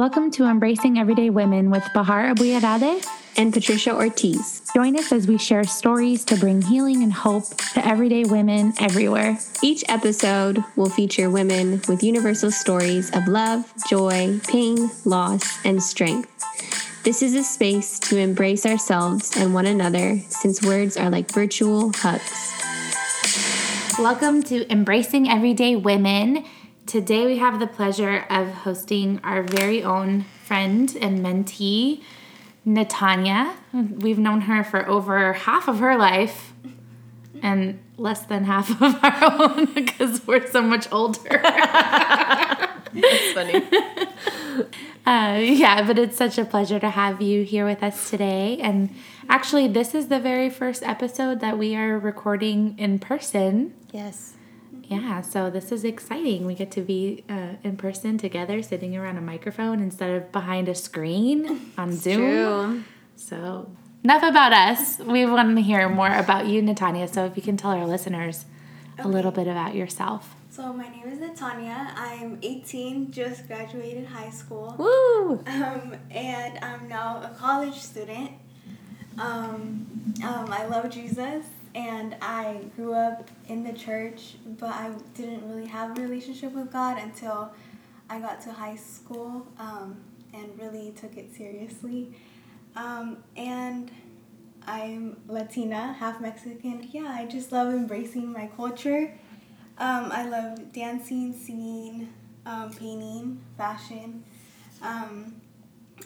Welcome to Embracing Everyday Women with Bahar Abuyarade and Patricia Ortiz. Join us as we share stories to bring healing and hope to everyday women everywhere. Each episode will feature women with universal stories of love, joy, pain, loss, and strength. This is a space to embrace ourselves and one another since words are like virtual hugs. Welcome to Embracing Everyday Women. Today we have the pleasure of hosting our very own friend and mentee, Natanya. We've known her for over half of her life and less than half of our own because we're so much older. That's funny. Uh, yeah, but it's such a pleasure to have you here with us today. And actually, this is the very first episode that we are recording in person. Yes. Yeah, so this is exciting. We get to be uh, in person together, sitting around a microphone instead of behind a screen on Zoom. True. So, enough about us. We want to hear more about you, Natanya. So, if you can tell our listeners a little bit about yourself. So my name is Natanya. I'm 18, just graduated high school, Woo! um, and I'm now a college student. Um, um, I love Jesus, and I grew up in the church, but I didn't really have a relationship with God until I got to high school um, and really took it seriously. Um, and I'm Latina, half Mexican. Yeah, I just love embracing my culture. Um, I love dancing, singing, um, painting, fashion.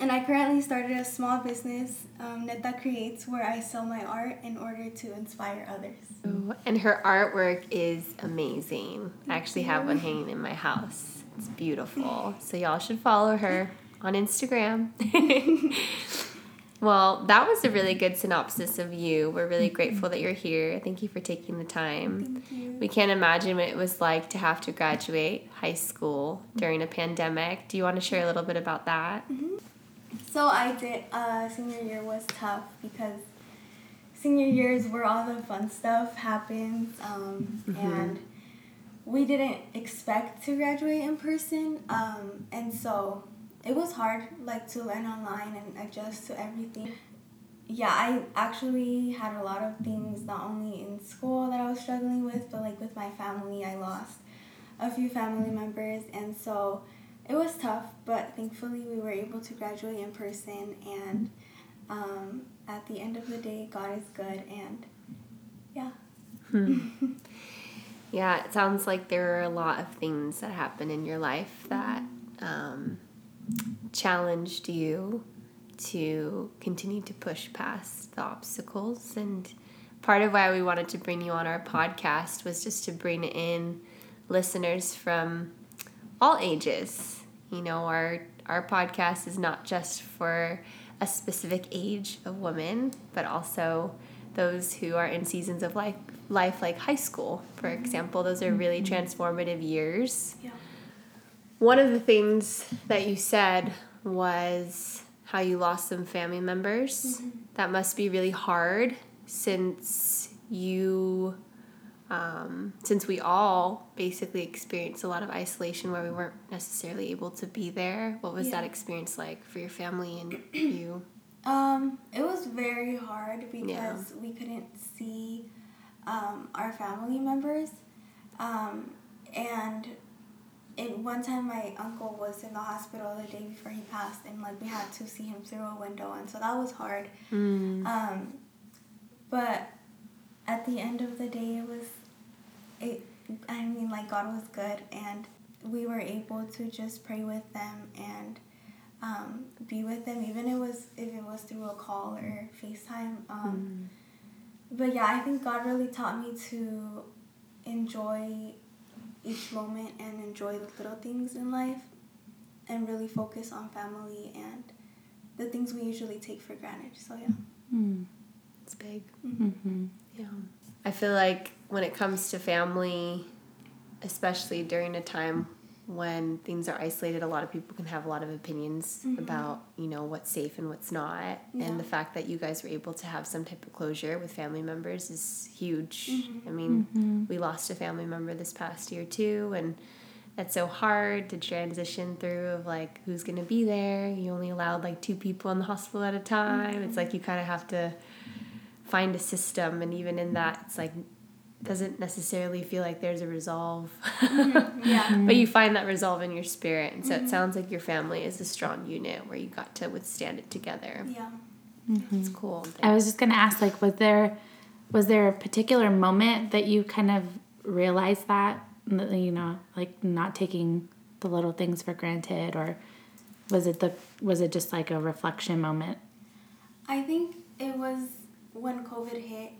And I currently started a small business, um, Neta Creates, where I sell my art in order to inspire others. Ooh, And her artwork is amazing. I actually have one hanging in my house. It's beautiful. So y'all should follow her on Instagram. well, that was a really good synopsis of you. We're really grateful that you're here. Thank you for taking the time. Thank you. We can't imagine what it was like to have to graduate high school during a pandemic. Do you want to share a little bit about that? So I did. Uh, senior year was tough because senior year is where all the fun stuff happens, um, and we didn't expect to graduate in person, um, and so it was hard, like to learn online and adjust to everything. Yeah, I actually had a lot of things not only in school that I was struggling with, but like with my family, I lost a few family members, and so it was tough, but thankfully we were able to graduate in person. And um, at the end of the day, God is good, and yeah. Yeah, it sounds like there are a lot of things that happen in your life that um, challenged you to continue to push past the obstacles. And part of why we wanted to bring you on our podcast was just to bring in listeners from all ages. You know, our our podcast is not just for a specific age of women, but also those who are in seasons of life, life like high school, for mm-hmm. example. Those are really mm-hmm. transformative years. Yeah. One of the things that you said was how you lost some family members. Mm-hmm. That must be really hard since you, um, since we all basically experienced a lot of isolation where we weren't necessarily able to be there. What was that experience like for your family and you? Um, it was very hard because Yeah. we couldn't see um, our family members. Um, and it, one time my uncle was in the hospital the day before he passed, and like we had to see him through a window, and so that was hard. Mm. Um, but at the end of the day, it was, it. I mean, like God was good, and we were able to just pray with them and um, be with them, even it was if it was through a call or FaceTime. Um, But yeah, I think God really taught me to enjoy each moment and enjoy the little things in life, and really focus on family and the things we usually take for granted. So yeah. Mm. It's big. Mm-hmm. Yeah. I feel like when it comes to family, especially during a time when things are isolated, a lot of people can have a lot of opinions mm-hmm. about, you know, what's safe and what's not. Yeah. And the fact that you guys were able to have some type of closure with family members is huge. Mm-hmm. I mean, mm-hmm. we lost a family member this past year too, and that's so hard to transition through of like who's going to be there. You only allowed like two people in the hospital at a time. It's like you kind of have to find a system and even in that it's like doesn't necessarily feel like there's a resolve. Mm-hmm. Yeah. but you mm-hmm. find that resolve in your spirit. And so it mm-hmm. sounds like your family is a strong unit where you got to withstand it together. Yeah. It's cool. I was just gonna ask, like, was there was there a particular moment that you kind of realized that you know, like not taking the little things for granted, or was it the was it just like a reflection moment? I think it was when COVID hit,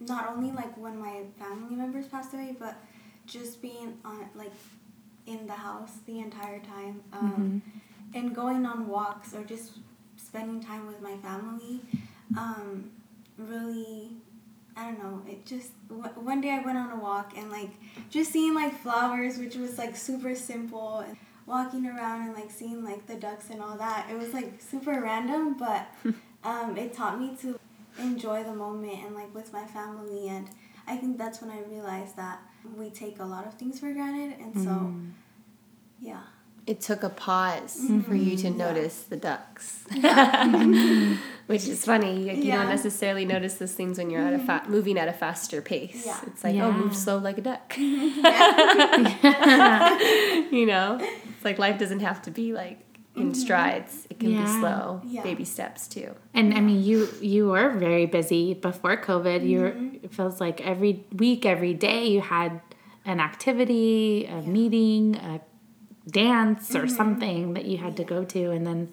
not only like when my family members passed away, but just being on like in the house the entire time um, and going on walks or just spending time with my family um, really i don't know it just w- one day i went on a walk and like just seeing like flowers which was like super simple and walking around and like seeing like the ducks and all that it was like super random but um, it taught me to enjoy the moment and like with my family and i think that's when i realized that we take a lot of things for granted and so mm-hmm. yeah it took a pause mm-hmm. for you to notice the ducks, which is funny. You, you Yeah. don't necessarily notice those things when you're at a fa- mm-hmm. moving at a faster pace. Yeah. It's like, oh, move slow like a duck. you know, it's like life doesn't have to be like in mm-hmm. strides. It can be slow, Yeah. baby steps too. And I mean, you you were very busy before COVID. You were, mm-hmm. it feels like every week, every day, you had an activity, a meeting, a dance, or mm-hmm. something that you had to go to, and then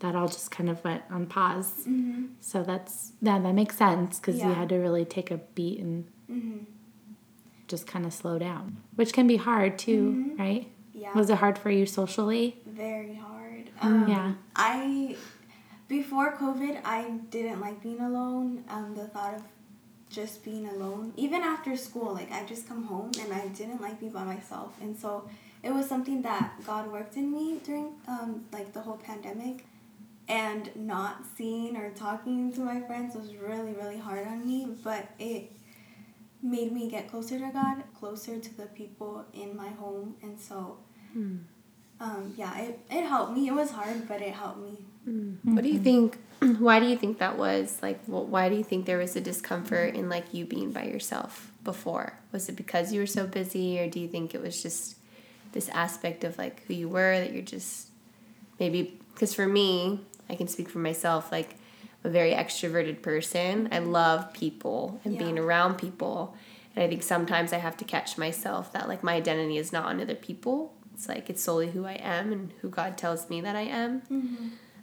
that all just kind of went on pause. So that's yeah, that makes sense because you had to really take a beat and just kind of slow down, which can be hard too, right? yeah Was it hard for you socially? very hard um, Yeah. I before COVID, I didn't like being alone. Um, the thought of just being alone, even after school, like I just come home and I didn't like being by myself, and so it was something that God worked in me during um, like the whole pandemic, and not seeing or talking to my friends was really really hard on me, but it made me get closer to God, closer to the people in my home, and so. Um, yeah, it, it helped me. It was hard, but it helped me. What do you think? Why do you think that was? Like, wh- why do you think there was a discomfort in like you being by yourself before? Was it because you were so busy, or do you think it was just this aspect of like who you were that you're just maybe? Because for me, I can speak for myself. Like, I'm a very extroverted person. I love people and Yeah. being around people, and I think sometimes I have to catch myself that like my identity is not on other people. It's like it's solely who I am and who God tells me that I am.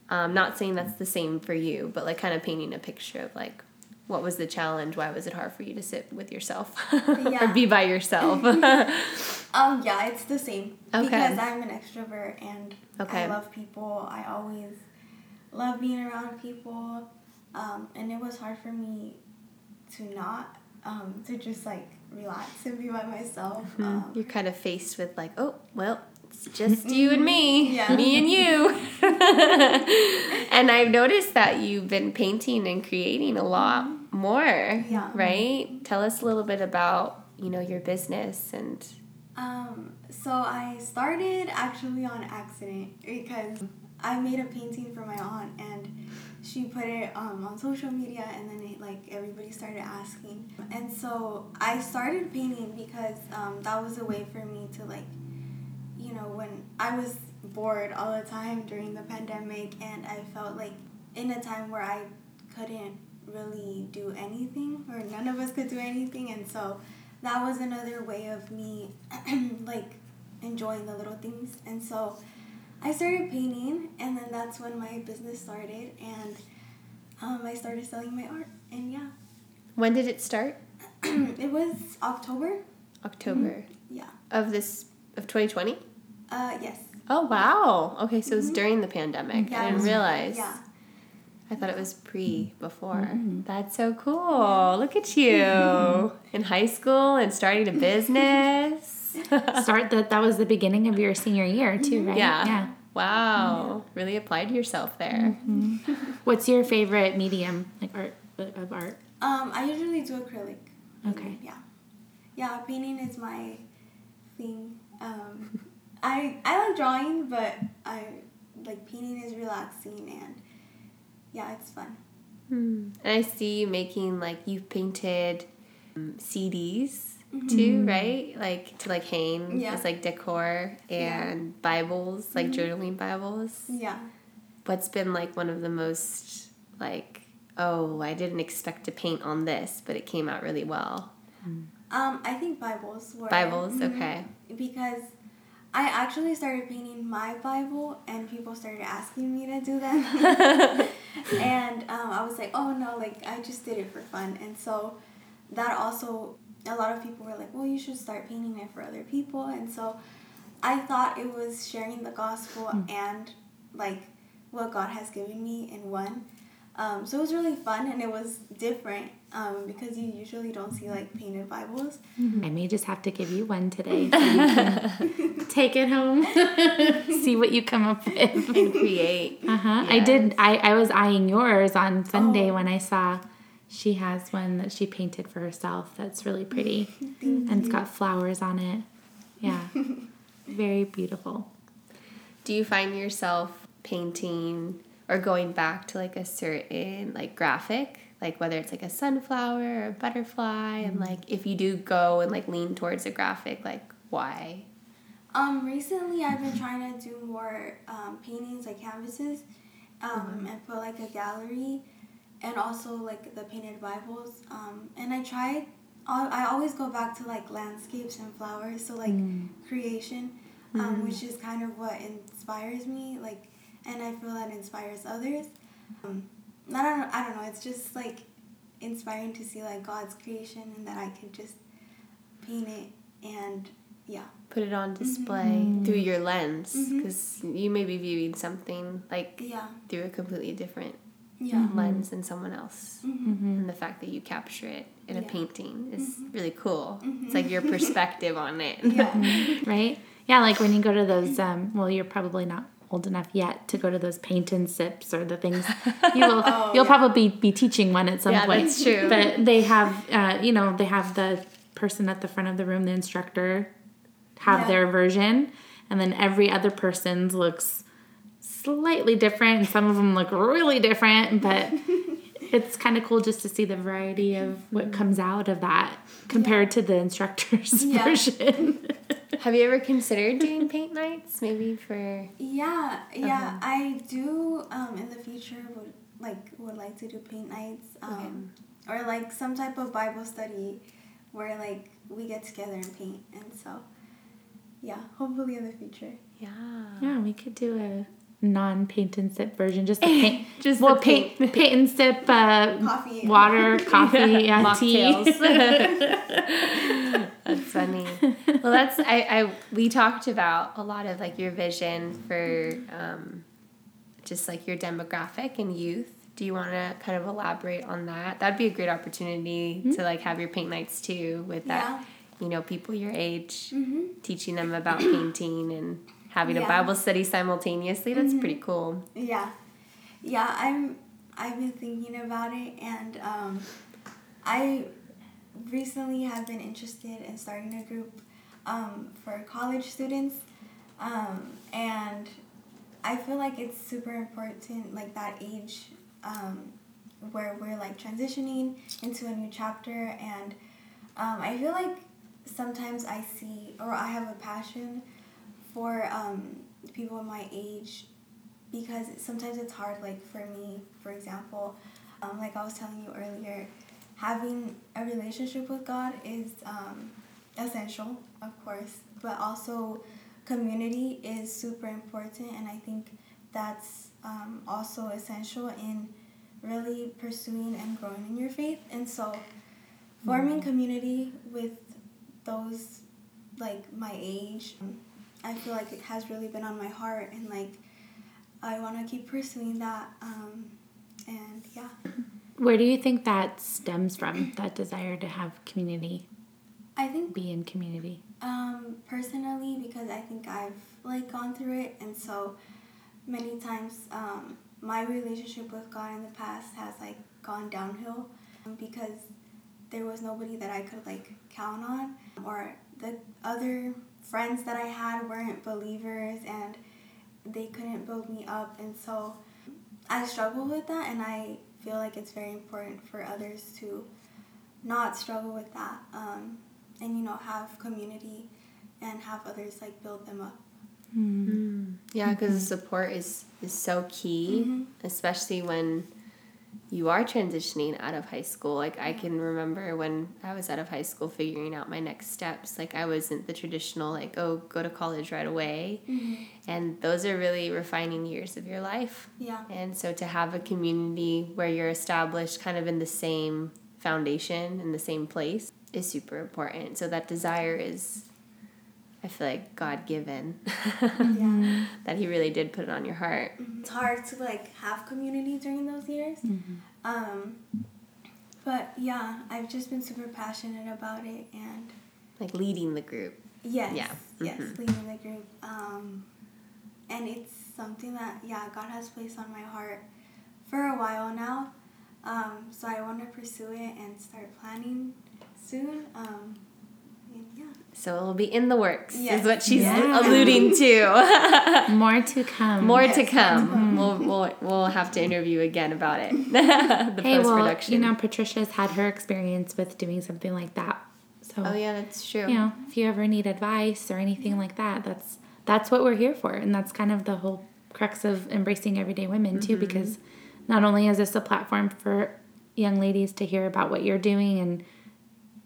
Um, not saying that's the same for you, but like kind of painting a picture of like what was the challenge? Why was it hard for you to sit with yourself or be by yourself? Um, yeah, it's the same. Okay. Because I'm an extrovert and Okay. I love people. I always love being around people. Um, and it was hard for me to not, um, to just like relax and be by myself. Um, You're kind of faced with like, oh, well, it's just you and me, Yeah. me and you. and I've noticed that you've been painting and creating a lot more, Yeah. right? Tell us a little bit about, you know, your business and Um, so I started actually on accident because I made a painting for my aunt and she put it um, on social media and then it, like everybody started asking. And so I started painting because um, that was a way for me to like you know when I was bored all the time during the pandemic and I felt like in a time where I couldn't really do anything or none of us could do anything and so that was another way of me like enjoying the little things. And so i started painting and then that's when my business started and um, i started selling my art and yeah when did it start? it was october October yeah of this of 2020? uh, yes Oh wow. Okay, so it was during the pandemic. Yeah, I didn't realize. yeah I thought it was pre before. That's so cool. Look at you in high school and starting a business. Start that that was the beginning of your senior year too, right? Yeah. Yeah. Wow. Really applied yourself there. What's your favorite medium, like art of art? um, i usually do acrylic Okay. yeah yeah painting is my thing Um, I I like drawing, but I like painting is relaxing and yeah, it's fun. Hmm. And I see you making like you've painted um, CDs too, right? Like to like hang Yeah. as like decor and Bibles, like journaling Bibles. Yeah. What's been like one of the most like oh I didn't expect to paint on this, but it came out really well. Um, I think Bibles were Bibles, Mhm. okay. Because I actually started painting my Bible, and people started asking me to do them, and um, I was like, oh no, like I just did it for fun, and so that also a lot of people were like, well, you should start painting it for other people, and so I thought it was sharing the gospel and like what God has given me in one. Um, so it was really fun and it was different um, because you usually don't see like painted Bibles. I may just have to give you one today so you can take it home, see what you come up with. And create. Uh huh. I did. I, I was eyeing yours on Sunday Oh. when I saw she has one that she painted for herself. That's really pretty, Thank and it's got flowers on it. Yeah, very beautiful. Do you find yourself painting or going back to like a certain like graphic? Like whether it's like a sunflower or a butterfly and like if you do go and like lean towards a graphic, like why? Um, recently I've been trying to do more um, paintings like canvases, um, and put like a gallery, and also like the painted Bibles. Um, and I tried. I I always go back to like landscapes and flowers, so like creation, um, which is kind of what inspires me. Like, and I feel that inspires others. Um, I don't know. I don't know. It's just like inspiring to see like God's creation, and that I could just paint it and yeah. Put it on display Mm-hmm. through your lens because you may be viewing something like Yeah. through a completely different Yeah. lens than someone else. Mm-hmm. And the fact that you capture it in a painting is really cool. It's like your perspective on it. Yeah. Right? Yeah, like when you go to those. Um, well, you're probably not old enough yet to go to those paint and sips or the things. You will. Oh, you'll yeah. probably be teaching one at some Yeah, point. that's true. But they have, uh, you know, they have the person at the front of the room, the instructor, have Yeah. their version, and then every other person's looks slightly different, and some of them look really different, but. It's kind of cool just to see the variety of what comes out of that compared to the instructor's Yeah. version. Have you ever considered doing paint nights? Maybe for Yeah, yeah. Uh-huh. I do um in the future would like would like to do paint nights um or like some type of Bible study where like we get together and paint and so yeah, hopefully in the future. yeah. Yeah, we could do a non paint and sip version. Just the paint, Just well, the paint, paint and sip, uh, Coffee. water, coffee, yeah, tea. That's funny. Well, that's I, I. We talked about a lot of like your vision for um, just like your demographic and youth. Do you want to kind of elaborate on that? That'd be a great opportunity to like have your paint nights too with that. Yeah. You know, people your age, Mhm. teaching them about painting and having a Bible study simultaneously. That's pretty cool. Yeah. Yeah, I'm I've been thinking about it and um I recently have been interested in starting a group um, for college students. Um, and I feel like it's super important like that age um, where we're like transitioning into a new chapter and um, I feel like sometimes I see or I have a passion for um, people my age because sometimes it's hard like for me for example um, like i was telling you earlier having a relationship with god is um, essential of course but also community is super important and i think that's um, also essential in really pursuing and growing in your faith and so forming community with those like my age i feel like it has really been on my heart and like I want to keep pursuing that. Um, and yeah. Where do you think that stems from? That desire to have community, I think be in community. um, personally because I think I've like gone through it, and so many times um, my relationship with God in the past has like gone downhill um, because there was nobody that I could like count on, or the other friends that I had weren't believers and they couldn't build me up. And so I struggle with that, and I feel like it's very important for others to not struggle with that um, and, you know, have community and have others like build them up. Mm. Yeah, because the support is, is so key, Mm-hmm. especially when you are transitioning out of high school. Like I can remember when I was out of high school figuring out my next steps. Like I wasn't the traditional like, oh, go to college right away. Mm-hmm. And those are really refining years of your life. Yeah. And so to have a community where you're established kind of in the same foundation, in the same place, is super important. So that desire is, I feel like, God given. Yeah. that He really did put it on your heart. it's hard to like have community during those years. Um, but yeah, I've just been super passionate about it, and Like leading the group. yes, Yeah. yes, Mhm. leading the group. Um, and it's something that yeah, God has placed on my heart for a while now. Um, so I want to pursue it and start planning soon. Um, and yeah. So it'll be in the works, Yes. is what she's Yeah. alluding to. More to come. More Yes, to come. come. We'll, we'll, we'll have to interview again about it. the Hey, post well, you know, Patricia's had her experience with doing something like that. So, oh, yeah, that's true. you know, if you ever need advice or anything like that, that's that's what we're here for, and that's kind of the whole crux of embracing everyday women too, mm-hmm. because not only is this a platform for young ladies to hear about what you're doing and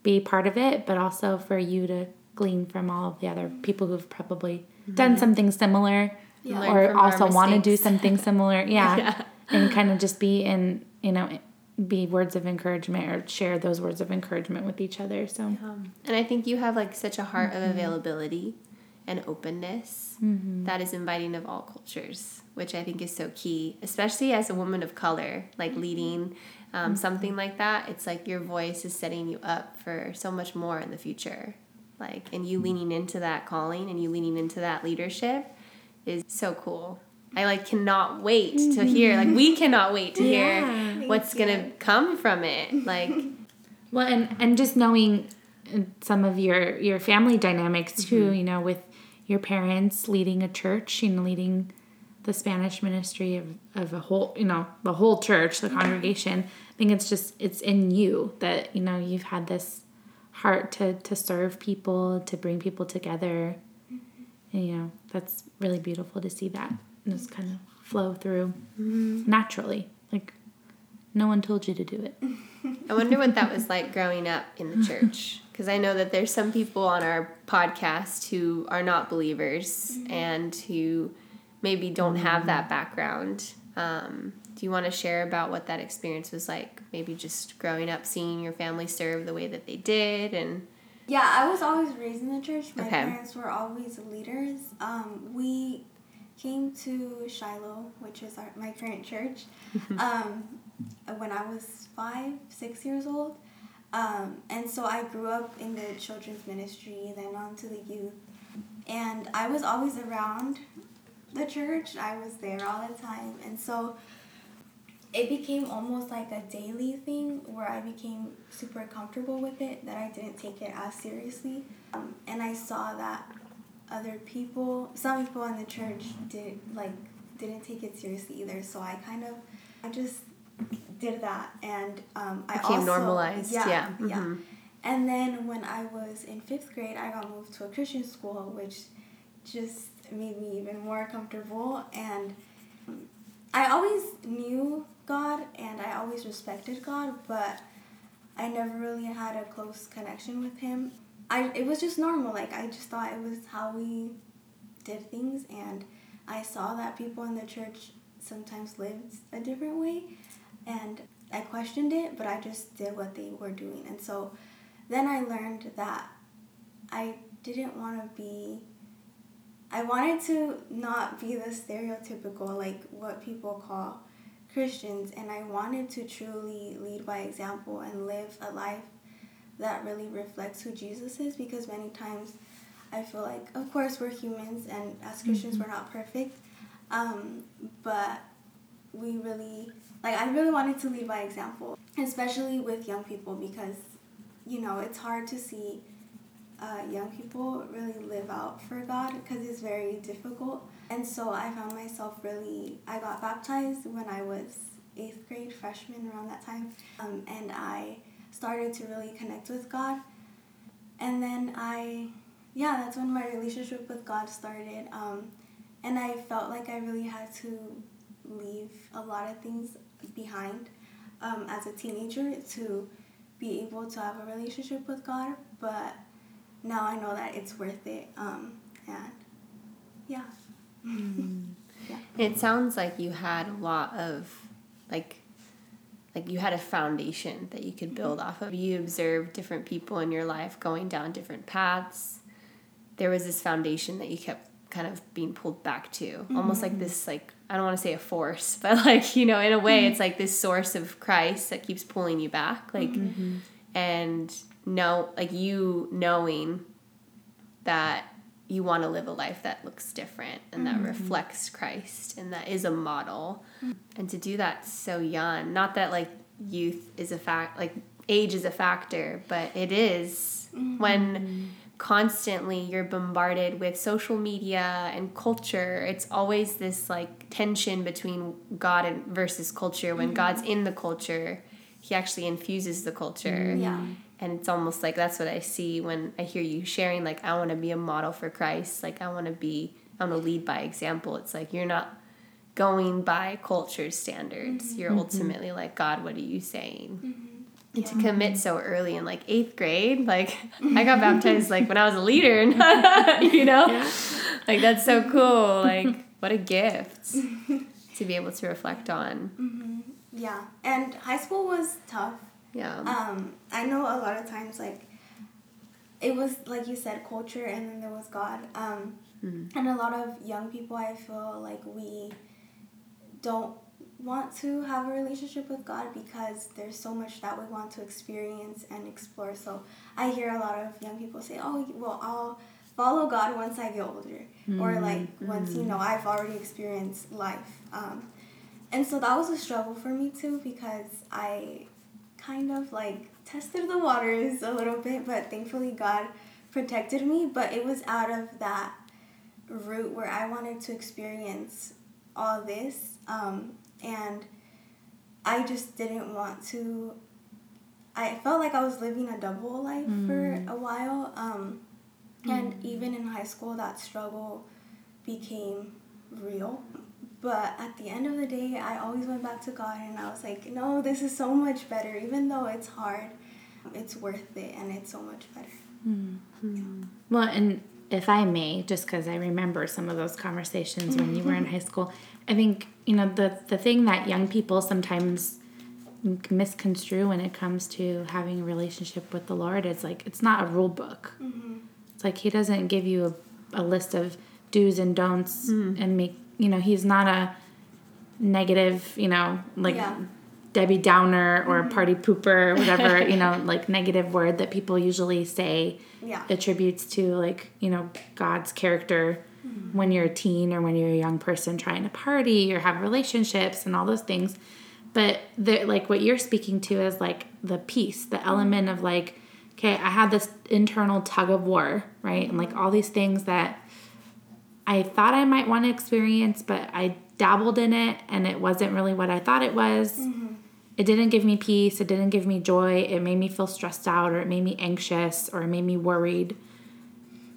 be part of it, but also for you to glean from all of the other people who've probably done something similar Yeah. Or also want to do something similar. Yeah. Yeah. And kind of just be in, you know, be words of encouragement or share those words of encouragement with each other. So, Um, and I think you have like such a heart Mm-hmm. of availability and openness that is inviting of all cultures, which I think is so key, especially as a woman of color, like Mm-hmm. leading um, something like that. It's like your voice is setting you up for so much more in the future. Like, and you hmm. leaning into that calling and you leaning into that leadership is so cool. I like cannot wait to mm-hmm. hear. Like we cannot wait to Yeah. hear what's gonna come from it. Like well, and, and just knowing uh, some of your, your family dynamics too, mm-hmm. you know, with your parents leading a church, and leading the Spanish ministry of, of a whole, you know, the whole church, the congregation. I think it's just, it's in you that, you know, you've had this heart to, to serve people, to bring people together. And, you know, that's really beautiful to see that just kind of flow through mm-hmm. naturally. Like, no one told you to do it. I wonder what that was like growing up in the church. Because I know that there's some people on our podcast who are not believers mm-hmm. and who maybe don't have mm-hmm. that background. Um, do you want to share about what that experience was like? Maybe just growing up, seeing your family serve the way that they did, and Yeah, I was always raised in the church. My Okay. parents were always leaders. Um, we came to Shiloh, which is our, my current church, um, when I was five, six years old. Um, and so I grew up in the children's ministry, then on to the youth. And I was always around the church, I was there all the time. And so it became almost like a daily thing where I became super comfortable with it, that I didn't take it as seriously. Um, and I saw that other people, some people in the church did like didn't take it seriously either. So I kind of, I just did that, and um, I Became also normalized, yeah, yeah. mhm. And then when I was in fifth grade, I got moved to a Christian school, which just made me even more comfortable. And I always knew God and I always respected God, but I never really had a close connection with Him. I it was just normal. Like I just thought it was how we did things, and I saw that people in the church sometimes lived a different way, and I questioned it, but I just did what they were doing, and so then I learned that I didn't want to be. I wanted to not be the stereotypical, like what people call Christians, and I wanted to truly lead by example and live a life that really reflects who Jesus is because many times I feel like, of course, we're humans, and as Christians, we're not perfect, um, but we really, like, I really wanted to lead by example, especially with young people because, you know, it's hard to see uh, young people really live out for God because it's very difficult. And so I found myself really, I got baptized when I was eighth grade, freshman around that time. Um, and I started to really connect with God. And then I, yeah, that's when my relationship with God started. Um, and I felt like I really had to leave a lot of things behind um, as a teenager to be able to have a relationship with God. But now I know that it's worth it. Um, and yeah. Yeah. It sounds like you had a lot of like like you had a foundation that you could build off of. You observed different people in your life going down different paths. There was this foundation that you kept kind of being pulled back to. Mm-hmm. Almost like this like I don't want to say a force, but like, you know, in a way it's like this source of Christ that keeps pulling you back. Like mm-hmm. and know like you knowing that you want to live a life that looks different and that mm-hmm. reflects Christ and that is a model. Mm-hmm. And to do that so young, not that like youth is a fact, like age is a factor, but it is mm-hmm. when constantly you're bombarded with social media and culture. It's always this like tension between God and versus culture. When God's mm-hmm. in the culture, he actually infuses the culture. Yeah and it's almost like that's what I see when I hear you sharing like I want to be a model for Christ like I want to be I want to lead by example it's like you're not going by culture standards mm-hmm. you're mm-hmm. ultimately like God what are you saying mm-hmm. and yeah. to commit so early in like eighth grade like I got baptized like when I was a leader you know yeah. like that's so cool like what a gift to be able to reflect on mm-hmm. yeah and high school was tough yeah. Um, I know a lot of times like it was like you said culture and then there was God. Um, mm-hmm. and a lot of young people I feel like we don't want to have a relationship with God because there's so much that we want to experience and explore. So I hear a lot of young people say, "Oh, well, I'll follow God once I get older," mm-hmm. or like once you know I've already experienced life. Um, and so that was a struggle for me too because I kind of like tested the waters a little bit, but thankfully God protected me. But it was out of that route where I wanted to experience all this, um, and I just didn't want to. I felt like I was living a double life mm. for a while, um, and mm. even in high school, that struggle became real but at the end of the day, I always went back to God and I was like, no, this is so much better. Even though it's hard, it's worth it and it's so much better. Mm-hmm. Yeah. Well, and if I may, just because I remember some of those conversations when you were in high school, I think, you know, the, the thing that young people sometimes misconstrue when it comes to having a relationship with the Lord is like, it's not a rule book. Mm-hmm. It's like He doesn't give you a, a list of do's and don'ts mm. and make you know, he's not a negative, you know, like yeah. Debbie Downer or mm-hmm. party pooper, or whatever, you know, like negative word that people usually say yeah. attributes to like, you know, God's character mm-hmm. when you're a teen or when you're a young person trying to party or have relationships and all those things. But the, like what you're speaking to is like the peace, the element of like, okay, I had this internal tug of war, right? And like all these things that I thought I might want to experience, but I dabbled in it and it wasn't really what I thought it was. Mm-hmm. It didn't give me peace, it didn't give me joy, it made me feel stressed out or it made me anxious or it made me worried.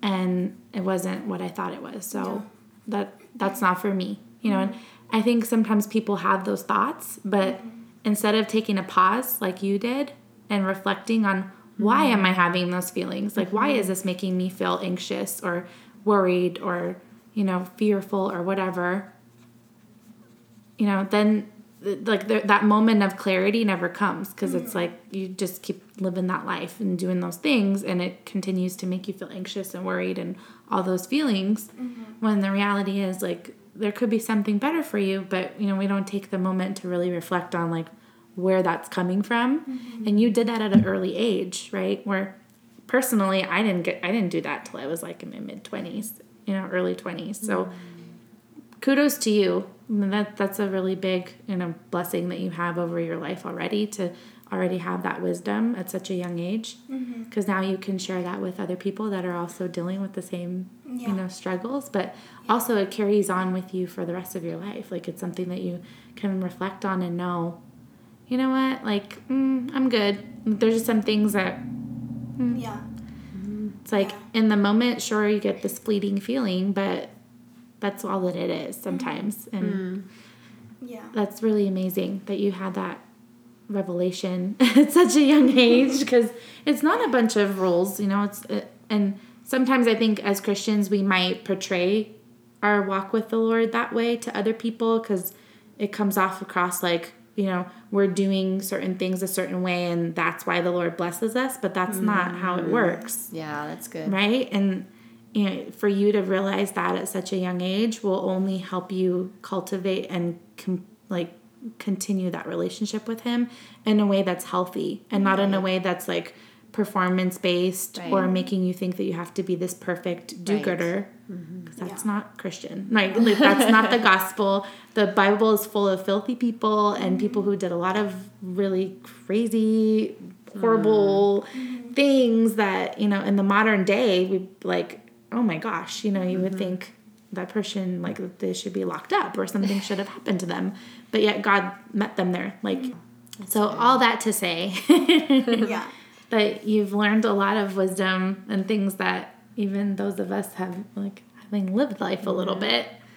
And it wasn't what I thought it was. So yeah. that that's not for me. You know, mm-hmm. and I think sometimes people have those thoughts, but mm-hmm. instead of taking a pause like you did and reflecting on why am I having those feelings? Like why is this making me feel anxious or worried or you know, fearful or whatever, you know, then like the, that moment of clarity never comes because it's like you just keep living that life and doing those things and it continues to make you feel anxious and worried and all those feelings mm-hmm. when the reality is like there could be something better for you but you know we don't take the moment to really reflect on like where that's coming from mm-hmm. and you did that at an early age right where personally i didn't get i didn't do that till i was like in my mid 20s you know early 20s so kudos to you. That that's a really big you know blessing that you have over your life already to already have that wisdom at such a young age. Mm-hmm. because now you can share that with other people that are also dealing with the same Yeah. you know struggles. But also it carries on with you for the rest of your life. Like it's something that you can reflect on and know you know what? Like mm, i'm good. There's just some things that Yeah. It's like Yeah. in the moment sure you get this fleeting feeling but that's all that it is sometimes and Yeah. that's really amazing that you had that revelation at such a young age because it's not a bunch of rules you know it's uh, and sometimes i think as christians we might portray our walk with the lord that way to other people because it comes off across like you know we're doing certain things a certain way and that's why the lord blesses us but that's not how it mm-hmm. works. Yeah, that's good. right? And you know for you to realize that at such a young age will only help you cultivate and com- like continue that relationship with him in a way that's healthy and not in a way that's like performance based or making you think that you have to be this perfect do-gooder Mm-hmm. because that's Yeah. not christian. Like, like, that's not the gospel. The bible is full of filthy people and people mm-hmm. who did a lot of really crazy horrible mm-hmm. things that you know in the modern day we like oh my gosh you know you would mm-hmm. think that person like they should be locked up or something should have happened to them but yet god met them there like so all that to say Yeah. that you've learned a lot of wisdom and things that even those of us have like having lived life a little bit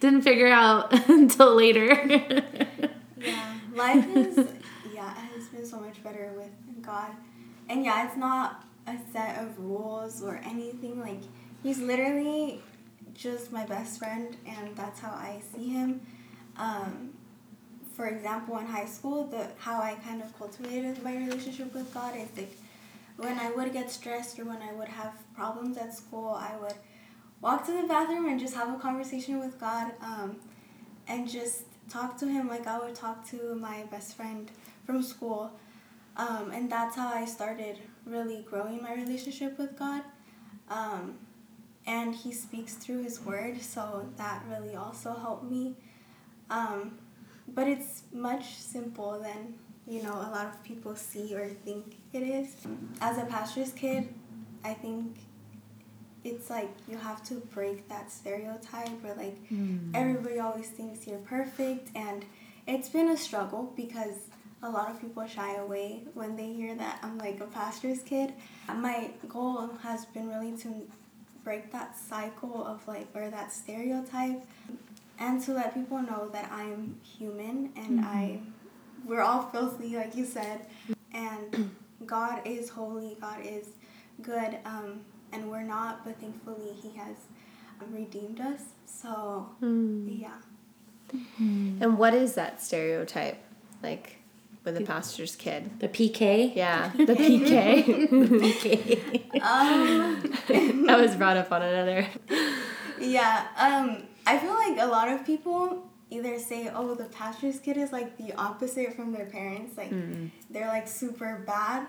didn't figure out until later Yeah, life is yeah it has been so much better with God, and yeah, it's not a set of rules or anything. Like he's literally just my best friend, and that's how I see him. Um, for example, in high school, the how I kind of cultivated my relationship with God is like when I would get stressed or when I would have problems at school, I would walk to the bathroom and just have a conversation with God. Um, and just talk to him like I would talk to my best friend from school. Um, and that's how I started really growing my relationship with God. Um, and he speaks through his word, so that really also helped me. But it's much simple than you know a lot of people see or think it is. Mm-hmm. As a pastor's kid, I think it's like you have to break that stereotype where like mm. everybody always thinks you're perfect and it's been a struggle because a lot of people shy away when they hear that I'm like a pastor's kid. My goal has been really to break that cycle of like or that stereotype and to let people know that I'm human and I we're all filthy like you said and God is holy, God is good um, and we're not but thankfully he has redeemed us. So yeah. And what is that stereotype? Like with a pastor's kid? the pk Yeah. the pk the pk Um, that was brought up on another. Yeah, um, I feel like a lot of people either say, "Oh, the pastor's kid is like the opposite from their parents, like hmm. they're like super bad,"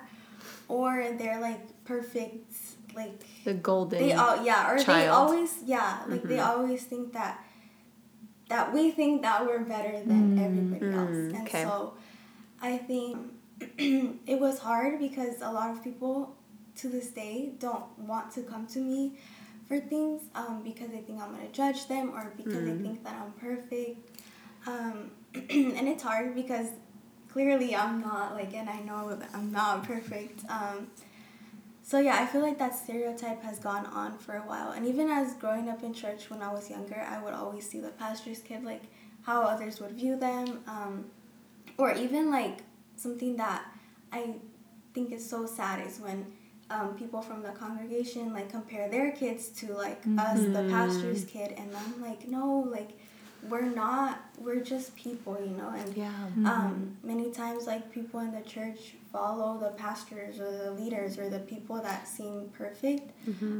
or they're like perfect, like The golden. they all yeah, or they always yeah, like they mm-hmm. always think that that we think that we're better than mm-hmm. everybody else, mm, and okay. so I think it was hard because a lot of people to this day don't want to come to me for things um, because they think I'm gonna judge them or because they think that I'm perfect. Um, and it's hard because clearly I'm not like, and I know that I'm not perfect. Um, so yeah, I feel like that stereotype has gone on for a while, and even as growing up in church when I was younger, I would always see the pastor's kid like how others would view them, um, or even like something that I think is so sad is when um, people from the congregation like compare their kids to like us, the pastor's kid, and I'm like, no, like we're not, we're just people, you know, and Yeah. um, many times like people in the church follow the pastors or the leaders or the people that seem perfect,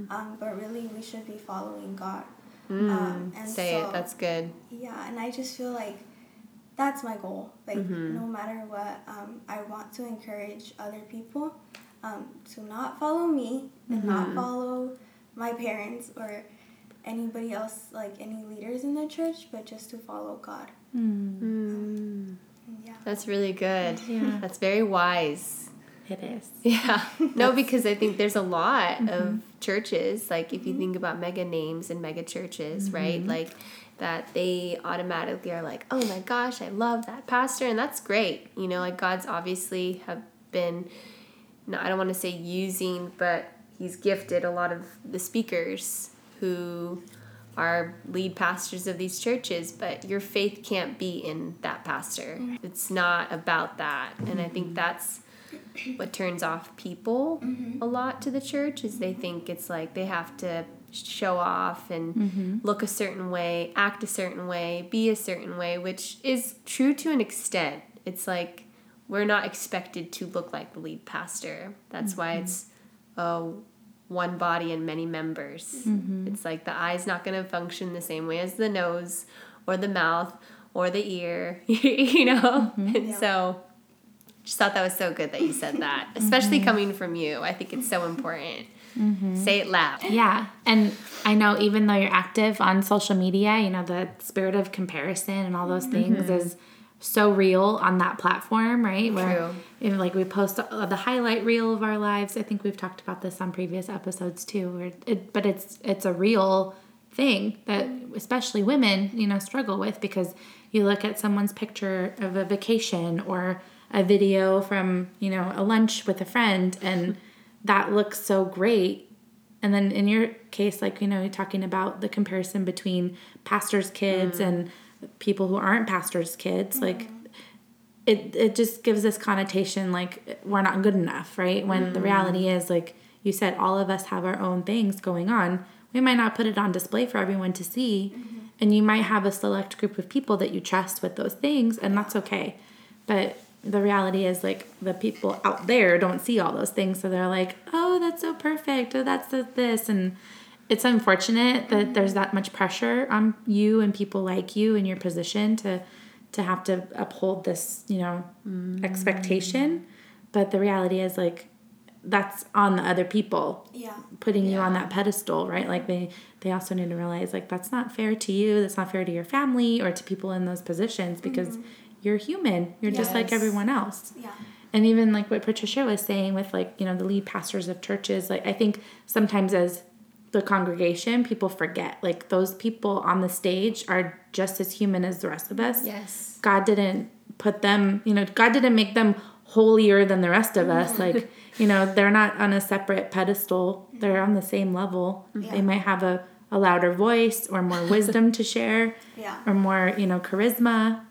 um, but really we should be following God. Um, and Say so, it. That's good. yeah, and I just feel like that's my goal. Like no matter what, um, I want to encourage other people um, to not follow me and not mm-hmm. follow my parents or anybody else, like any leaders in the church, but just to follow God. Mm. mm. Yeah. That's really good. Yeah. That's very wise. It is. Yeah. No, because I think there's a lot of mm-hmm. churches, like if you mm-hmm. think about mega names and mega churches, right? Like that they automatically are like, oh my gosh, I love that pastor. And that's great. You know, like God's obviously have been, no, I don't want to say using, but he's gifted a lot of the speakers who are lead pastors of these churches, but your faith can't be in that pastor. Mm-hmm. It's not about that. And I think that's what turns off people mm-hmm. a lot to the church is they think it's like they have to show off and mm-hmm. look a certain way, act a certain way, be a certain way, which is true to an extent. It's like we're not expected to look like the lead pastor. That's why mm-hmm. it's uh, one body and many members. Mm-hmm. It's like the eye's not going to function the same way as the nose or the mouth or the ear, you know? Mm-hmm. And Yeah. so just thought that was so good that you said that, especially coming from you. I think it's so important. Say it loud. Yeah. And I know even though you're active on social media, you know, the spirit of comparison and all those things is so real on that platform, right? Where True. know, like we post the highlight reel of our lives. I think we've talked about this on previous episodes too. Where it, but it's it's a real thing that especially women, you know, struggle with because you look at someone's picture of a vacation or a video from, you know, a lunch with a friend and that looks so great and then in your case like you know you're talking about the comparison between pastors kids mm. and people who aren't pastors kids like mm-hmm. it it just gives this connotation like we're not good enough right? When the mm-hmm. reality is like you said all of us have our own things going on. We might not put it on display for everyone to see mm-hmm. and you might have a select group of people that you trust with those things and that's okay. But the reality is like the people out there don't see all those things so they're like oh that's so perfect. Oh that's the, this and it's unfortunate that there's that much pressure on you and people like you in your position to to have to uphold this you know mm. expectation. But the reality is like that's on the other people Yeah. putting you on that pedestal right? Like they they also need to realize like that's not fair to you that's not fair to your family or to people in those positions because mm-hmm. you're human you're just like everyone else. Yeah. and even like what patricia was saying with like you know the lead pastors of churches like i think sometimes as the congregation people forget like those people on the stage are just as human as the rest of us Yes. god didn't put them you know god didn't make them holier than the rest of us like you know they're not on a separate pedestal they're on the same level Yeah. they might have a, a louder voice or more wisdom to share Yeah. or more you know charisma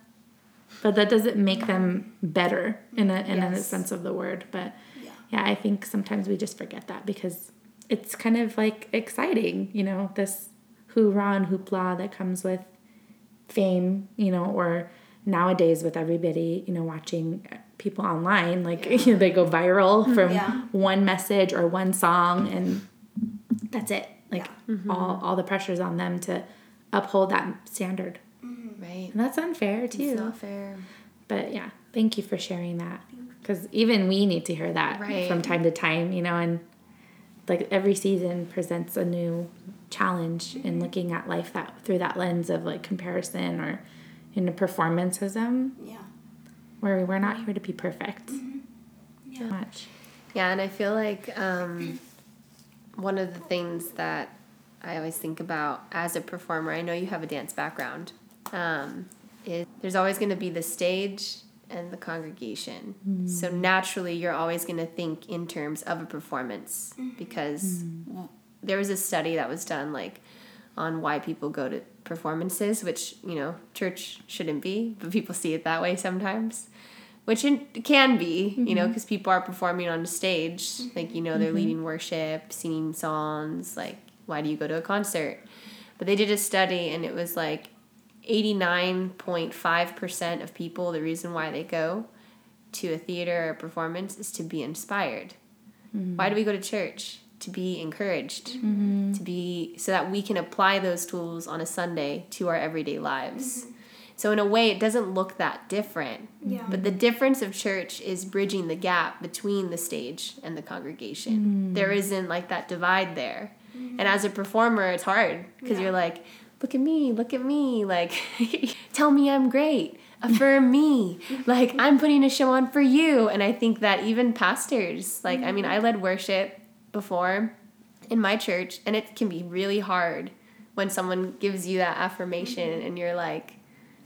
but that doesn't make them better in a in a sense of the word but Yeah. yeah i think sometimes we just forget that because it's kind of like exciting you know this hoorah and hoopla that comes with fame you know or nowadays with everybody you know watching people online like they go viral mm-hmm. from Yeah. one message or one song and that's it like mm-hmm. all all the pressure's on them to uphold that standard mm-hmm. Right. and that's unfair too It's not fair. but yeah, thank you for sharing that. Because even we need to hear that Right. from time to time, you know, and like every season presents a new challenge in looking at life that through that lens of like comparison or in a performanceism Yeah. where we're not here to be perfect. Yeah. Much. Yeah, and I feel like um, one of the things that I always think about as a performer, I know you have a dance background, um, is there's always going to be the stage and the congregation. Mm. So naturally, you're always going to think in terms of a performance mm-hmm. because mm. w- there was a study that was done like on why people go to performances, which you know church shouldn't be, but people see it that way sometimes which it can be, you mm-hmm. know, because people are performing on a stage. Mm-hmm. Like, you know, they're leading worship, singing songs. Like, why do you go to a concert? But they did a study, and it was like 89.5% of people, the reason why they go to a theater or a performance is to be inspired. Mm-hmm. Why do we go to church? To be encouraged, mm-hmm. to be so that we can apply those tools on a Sunday to our everyday lives. Mm-hmm. So in a way, it doesn't look that different. Yeah. But the difference of church is bridging the gap between the stage and the congregation. Mm. There isn't like that divide there. And as a performer, it's hard because Yeah. you're like, look at me, look at me, like, tell me I'm great. affirm me. Like I'm putting a show on for you. And I think that even pastors, like I mean, I mm-hmm. led worship before in my church, and it can be really hard when someone gives you that affirmation mm-hmm. and you're like,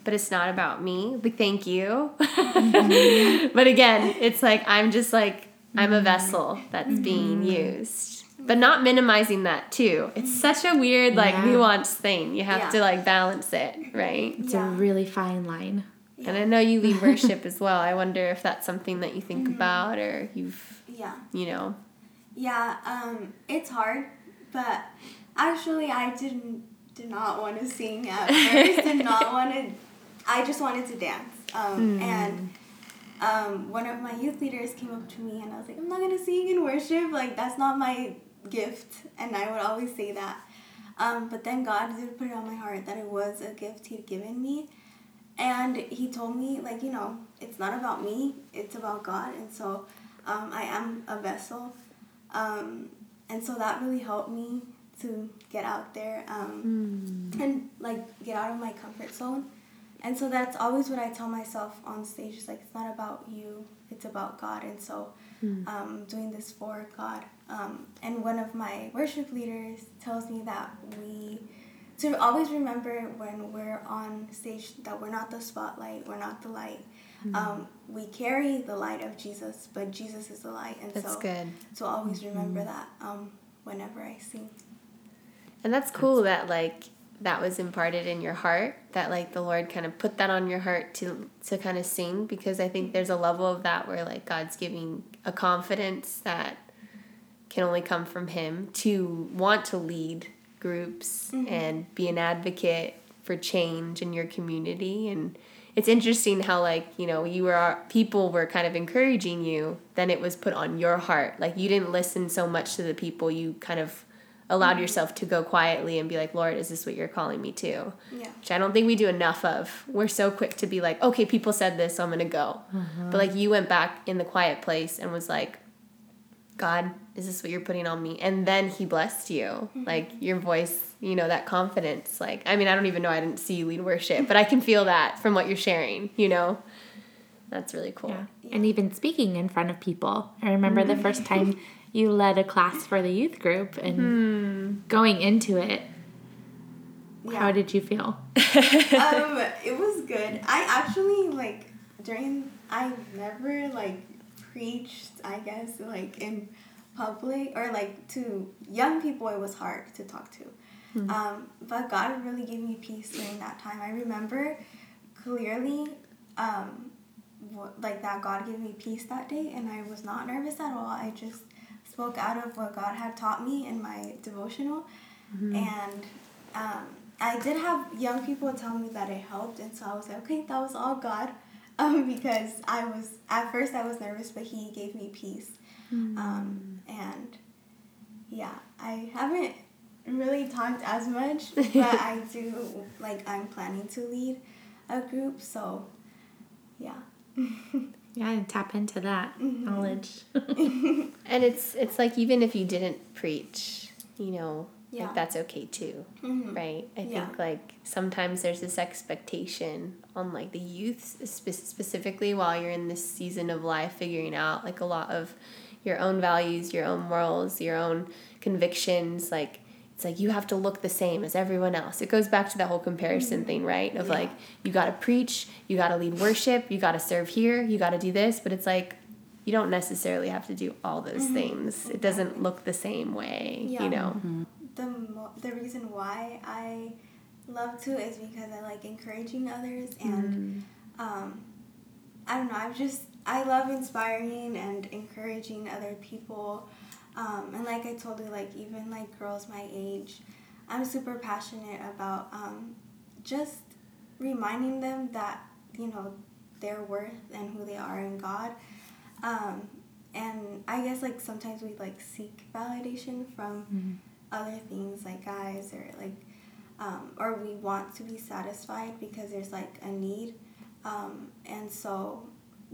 but it's not about me. Like, thank you. Mm-hmm. but again, it's like I'm just like I'm a vessel that's being used. But not minimizing that too. It's such a weird, like Yeah. nuanced thing. You have Yeah. to like balance it, right? It's Yeah. a really fine line. And I know you lead worship as well. I wonder if that's something that you think about or you've, Yeah. you know. Yeah, um, it's hard, but actually, I didn't did not want to sing at first. did not want to. I just wanted to dance. Um, And um, one of my youth leaders came up to me, and I was like, "I'm not gonna sing in worship. Like that's not my gift." And I would always say that. Um, but then God did put it on my heart that it was a gift He'd given me, and He told me like you know it's not about me, it's about God, and so um, I am a vessel. Um, and so that really helped me to get out there um, and like get out of my comfort zone. And so that's always what I tell myself on stage. It's like it's not about you, it's about God. And so um, doing this for God. Um, and one of my worship leaders tells me that we to always remember when we're on stage that we're not the spotlight, we're not the light. Um, we carry the light of Jesus, but Jesus is the light, and That's so good. so always remember that um, whenever I sing. And that's cool that like that was imparted in your heart that like the Lord kind of put that on your heart to to kind of sing because I think there's a level of that where like God's giving a confidence that can only come from him to want to lead groups mm-hmm. and be an advocate for change in your community. And it's interesting how like you know you were people were kind of encouraging you then it was put on your heart. Like you didn't listen so much to the people you kind of allowed yourself to go quietly and be like lord is this what you're calling me to? Yeah. which i don't think we do enough of. We're so quick to be like okay people said this so i'm gonna go. Mm-hmm. But like you went back in the quiet place and was like god is this what you're putting on me? And then he blessed you. Mm-hmm. Like your voice you know that confidence like i mean i don't even know i didn't see you lead worship but i can feel that from what you're sharing you know? That's really cool. Yeah. And even speaking in front of people. I remember the mm-hmm. first time you led a class for the youth group and going into it. Yeah. How did you feel? um, it was good. I actually like during I never like preached. I guess like in public or like to young people. It was hard to talk to. Um, but God really gave me peace during that time. I remember clearly, um, what, like that God gave me peace that day, and I was not nervous at all. I just spoke out of what God had taught me in my devotional, and um, I did have young people tell me that it helped, and so I was like, okay, that was all God, um, because I was at first I was nervous, but He gave me peace, um, and yeah, I haven't really talked as much, but I do like I'm planning to lead a group, so yeah. Yeah, and tap into that knowledge. and it's it's like even if you didn't preach you know Yeah. like that's okay too Mhm. right i Yeah. think like sometimes there's this expectation on like the youth spe- specifically while you're in this season of life figuring out like a lot of your own values your own morals your own convictions like it's like you have to look the same as everyone else. It goes back to that whole comparison mm-hmm. thing right? Of Yeah. like you got to preach you got to lead worship you got to serve here you got to do this. But it's like you don't necessarily have to do all those mm-hmm. things. It doesn't look the same way Yeah. you know mm-hmm. the mo- the reason why I love to is because I like encouraging others and um, I don't know I just I love inspiring and encouraging other people um, and like I told you like even like girls my age I'm super passionate about um, just reminding them that you know their worth and who they are in God. Um, and I guess like sometimes we like seek validation from other things like guys or like um, or we want to be satisfied because there's like a need. Um, and so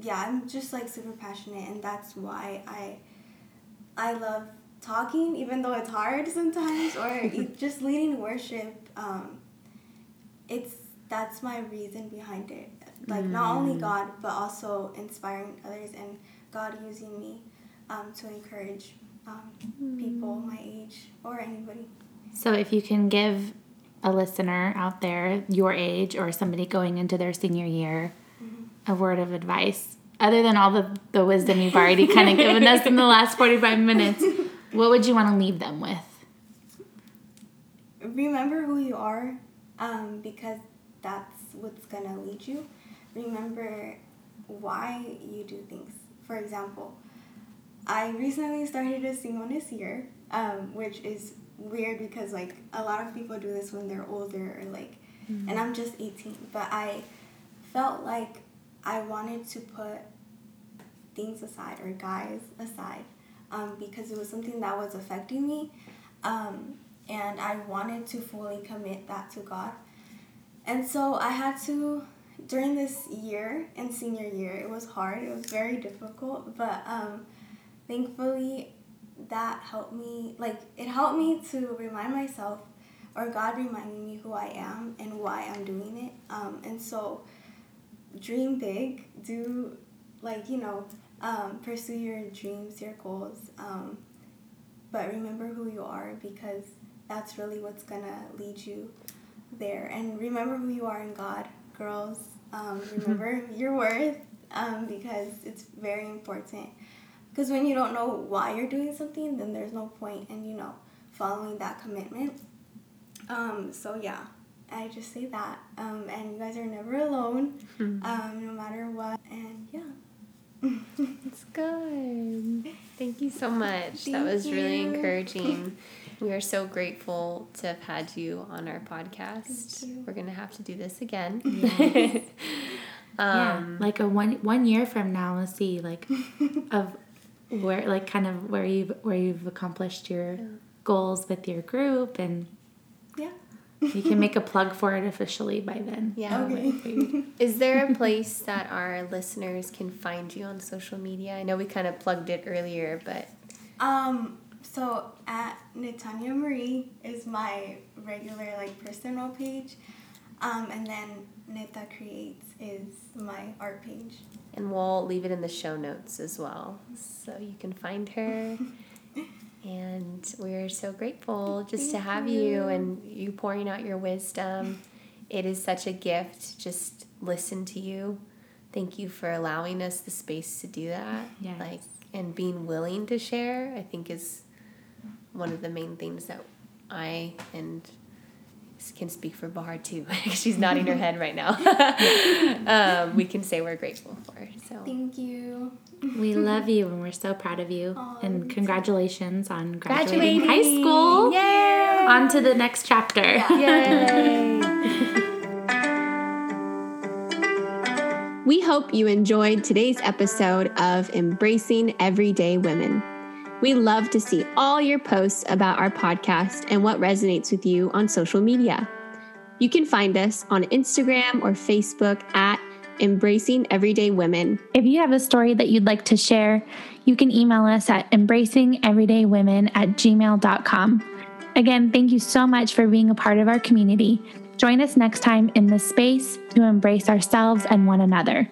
yeah i'm just like super passionate and that's why i i love talking even though it's hard sometimes or just leading worship um, it's that's my reason behind it. Like not only God, but also inspiring others and God using me um, to encourage um, people my age or anybody. So if you can give a listener out there your age or somebody going into their senior year a word of advice, other than all the, the wisdom you've already kind of given us in the last 45 minutes, what would you want to leave them with? remember who you are um, because that's what's going to lead you. Remember why you do things. For example, I recently started a sing on this year, um, which is weird because like a lot of people do this when they're older or like, and I'm just 18. But I felt like I wanted to put things aside or guys aside um, because it was something that was affecting me. Um, and I wanted to fully commit that to God. And so I had to, during this year and senior year, it was hard, it was very difficult, but um, thankfully that helped me, like, it helped me to remind myself, or God reminding me who I am and why I'm doing it. Um, and so dream big, do, like, you know, um, pursue your dreams, your goals. Um, but remember who you are because that's really what's gonna lead you there. And remember who you are in God, girls. Um, remember your worth um, because it's very important. Because when you don't know why you're doing something, then there's no point in you know following that commitment. Um, so yeah, I just say that. Um, and you guys are never alone, um, no matter what. And yeah. It's good. Thank you so much. that Thank was really encouraging. We are so grateful to have had you on our podcast. You. We're gonna have to do this again. yeah, um, like a one one year from now, let's see, like of where, like kind of where you've where you've accomplished your goals with your group, and yeah. You can make a plug for it officially by then. Yeah. Okay. Is there a place that our listeners can find you on social media? I know we kind of plugged it earlier, but Um, so at Natanya Marie is my regular like personal page. Um, and then Nita Creates is my art page. and we'll leave it in the show notes as well, so you can find her. and we're so grateful just to have you. you. and you pouring out your wisdom. It is such a gift. Just listen to you. Thank you for allowing us the space to do that. Yes. Like and being willing to share. I think is one of the main things that I and can speak for Bahar too. She's nodding her head right now. um, we can say we're grateful for. So Thank you. We love you and we're so proud of you. Aw, and congratulations on graduating, high school. Yay! On to the next chapter. Yay! We hope you enjoyed today's episode of Embracing Everyday Women. We love to see all your posts about our podcast and what resonates with you on social media. You can find us on Instagram or Facebook at Embracing Everyday Women. If you have a story that you'd like to share, you can email us at embracingeverydaywomen at gmail.com. Again, thank you so much for being a part of our community. Join us next time in this space to embrace ourselves and one another.